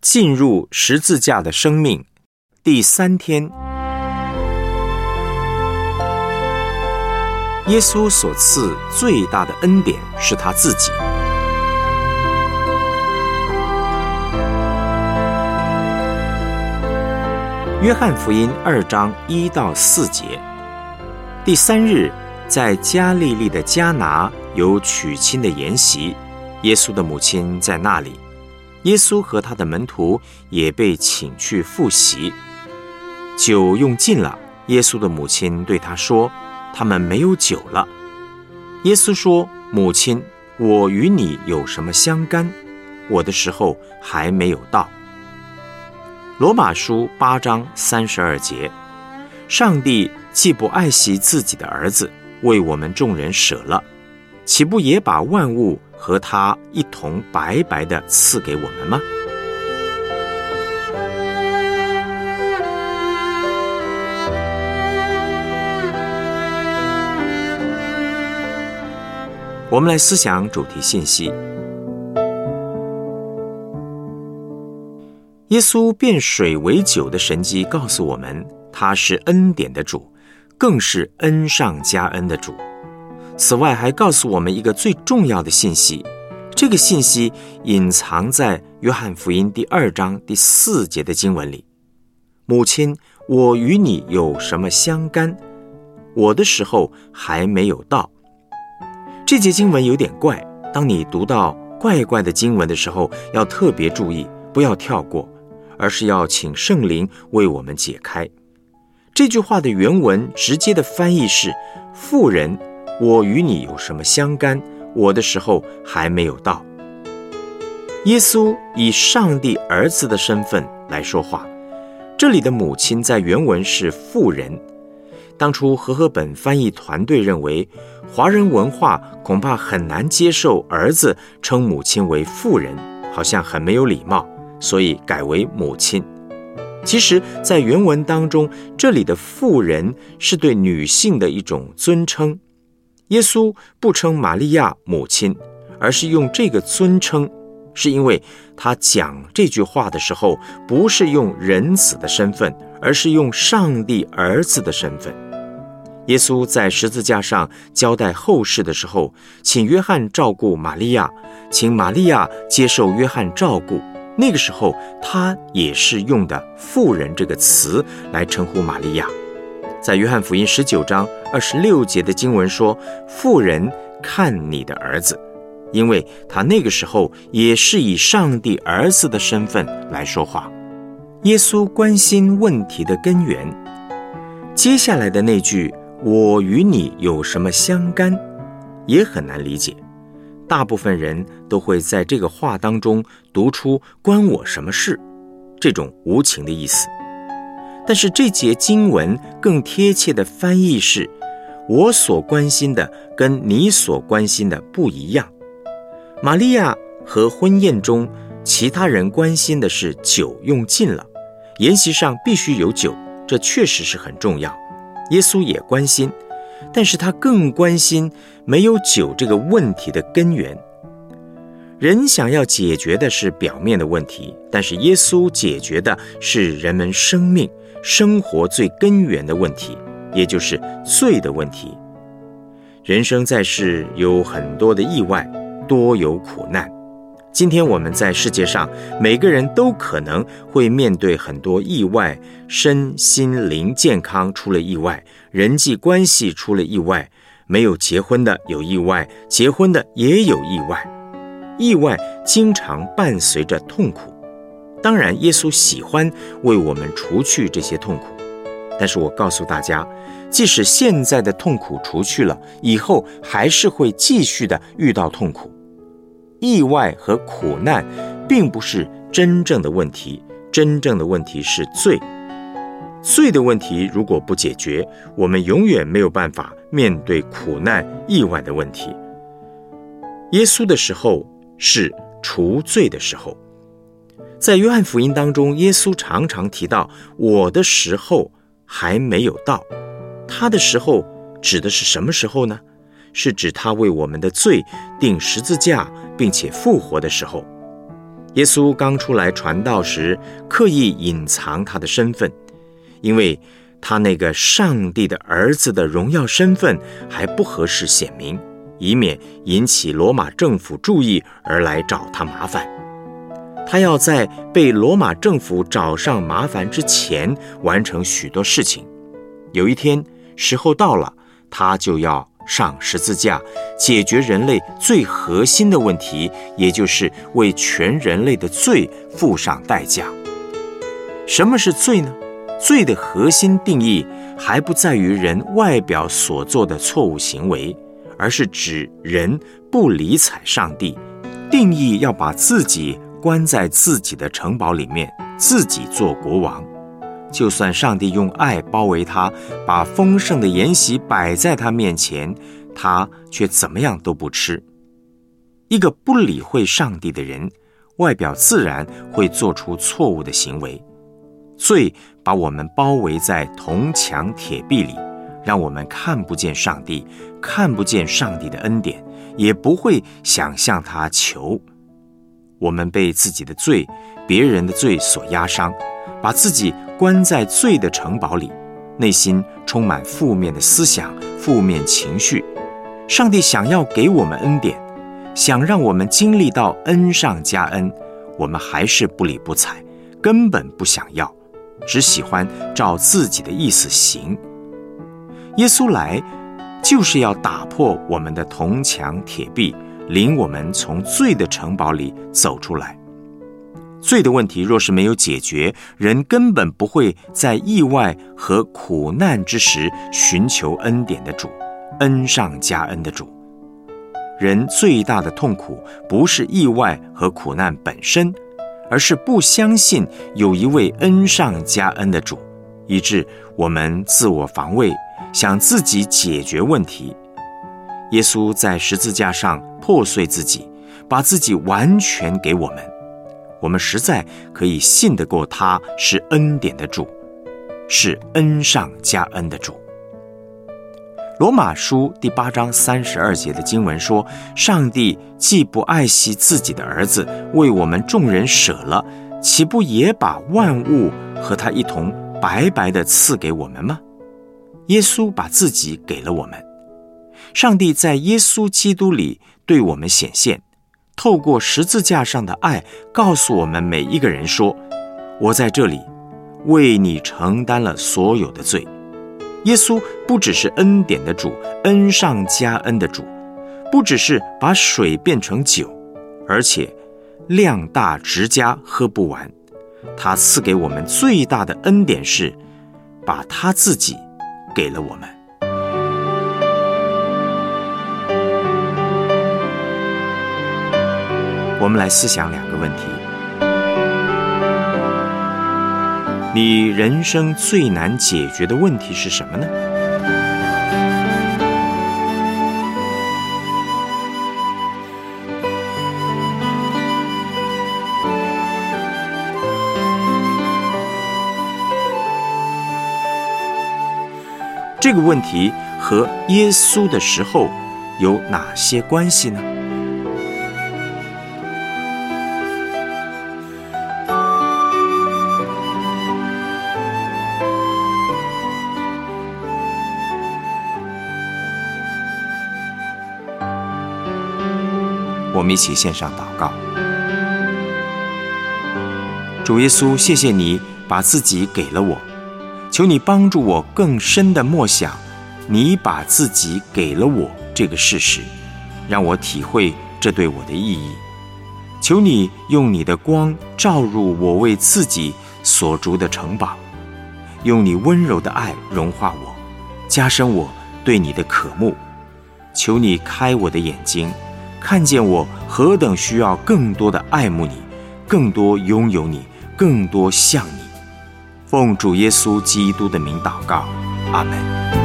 进入十字架的生命，第三天，耶稣所赐最大的恩典是他自己。约翰福音二章一到四节，第三日，在加利利的加拿有娶亲的筵席，耶稣的母亲在那里。耶稣和他的门徒也被请去复习，酒用尽了。耶稣的母亲对他说：“他们没有酒了。”耶稣说：“母亲，我与你有什么相干？我的时候还没有到。”罗马书八章三十二节：上帝既不爱惜自己的儿子，为我们众人舍了，岂不也把万物？和他一同白白的赐给我们吗？我们来思想主题信息。耶稣变水为酒的神迹告诉我们，他是恩典的主，更是恩上加恩的主。此外，还告诉我们一个最重要的信息，这个信息隐藏在约翰福音第二章第四节的经文里。母亲，我与你有什么相干？我的时候还没有到。这节经文有点怪，当你读到怪怪的经文的时候，要特别注意，不要跳过，而是要请圣灵为我们解开。这句话的原文直接的翻译是：妇人。我与你有什么相干？我的时候还没有到。耶稣以上帝儿子的身份来说话，这里的母亲在原文是妇人。当初和合本翻译团队认为，华人文化恐怕很难接受儿子称母亲为妇人，好像很没有礼貌，所以改为母亲。其实，在原文当中，这里的妇人是对女性的一种尊称。耶稣不称玛利亚母亲，而是用这个尊称，是因为他讲这句话的时候，不是用人子的身份，而是用上帝儿子的身份。耶稣在十字架上交代后事的时候，请约翰照顾玛利亚，请玛利亚接受约翰照顾。那个时候，他也是用的“妇人”这个词来称呼玛利亚。在约翰福音十九章二十六节的经文说：“妇人看你的儿子，因为他那个时候也是以上帝儿子的身份来说话。”耶稣关心问题的根源。接下来的那句“我与你有什么相干”，也很难理解。大部分人都会在这个话当中读出“关我什么事”这种无情的意思。但是这节经文更贴切的翻译是：“我所关心的跟你所关心的不一样。”玛利亚和婚宴中，其他人关心的是酒用尽了，宴席上必须有酒，这确实是很重要。耶稣也关心，但是他更关心没有酒这个问题的根源。人想要解决的是表面的问题，但是耶稣解决的是人们生命。生活最根源的问题，也就是罪的问题。人生在世有很多的意外，多有苦难。今天我们在世界上，每个人都可能会面对很多意外，身心灵健康出了意外，人际关系出了意外，没有结婚的有意外，结婚的也有意外。意外经常伴随着痛苦。当然，耶稣喜欢为我们除去这些痛苦，但是我告诉大家，即使现在的痛苦除去了，以后还是会继续的遇到痛苦。意外和苦难并不是真正的问题，真正的问题是罪。罪的问题如果不解决，我们永远没有办法面对苦难、意外的问题。耶稣的时候是除罪的时候。在约翰福音当中，耶稣常常提到“我的时候还没有到”。他的时候指的是什么时候呢？是指他为我们的罪定十字架并且复活的时候。耶稣刚出来传道时，刻意隐藏他的身份，因为他那个上帝的儿子的荣耀身份还不合适显明，以免引起罗马政府注意而来找他麻烦。他要在被罗马政府找上麻烦之前，完成许多事情。有一天，时候到了，他就要上十字架，解决人类最核心的问题，也就是为全人类的罪付上代价。什么是罪呢？罪的核心定义还不在于人外表所做的错误行为，而是指人不理睬上帝。定义要把自己。关在自己的城堡里面，自己做国王。就算上帝用爱包围他，把丰盛的筵席摆在他面前，他却怎么样都不吃。一个不理会上帝的人，外表自然会做出错误的行为。罪把我们包围在铜墙铁壁里，让我们看不见上帝，看不见上帝的恩典，也不会想向他求。我们被自己的罪、别人的罪所压伤，把自己关在罪的城堡里，内心充满负面的思想、负面情绪。上帝想要给我们恩典，想让我们经历到恩上加恩，我们还是不理不睬，根本不想要，只喜欢照自己的意思行。耶稣来，就是要打破我们的铜墙铁壁。领我们从罪的城堡里走出来。罪的问题若是没有解决，人根本不会在意外和苦难之时寻求恩典的主，恩上加恩的主。人最大的痛苦不是意外和苦难本身，而是不相信有一位恩上加恩的主，以致我们自我防卫，想自己解决问题。耶稣在十字架上破碎自己，把自己完全给我们，我们实在可以信得过他是恩典的主，是恩上加恩的主。罗马书第八章三十二节的经文说：“上帝既不爱惜自己的儿子，为我们众人舍了，岂不也把万物和他一同白白的赐给我们吗？”耶稣把自己给了我们。上帝在耶稣基督里对我们显现，透过十字架上的爱，告诉我们每一个人说：“我在这里为你承担了所有的罪。”耶稣不只是恩典的主，恩上加恩的主，不只是把水变成酒，而且量大直加喝不完。他赐给我们最大的恩典是，把他自己给了我们。我们来思想两个问题：你人生最难解决的问题是什么呢？这个问题和耶稣的时候有哪些关系呢？我们一起献上祷告，主耶稣，谢谢你把自己给了我，求你帮助我更深的默想，你把自己给了我这个事实，让我体会这对我的意义。求你用你的光照入我为自己所筑的城堡，用你温柔的爱融化我，加深我对你的渴慕。求你开我的眼睛。看见我何等需要更多的爱慕你，更多拥有你，更多像你。奉主耶稣基督的名祷告，阿门。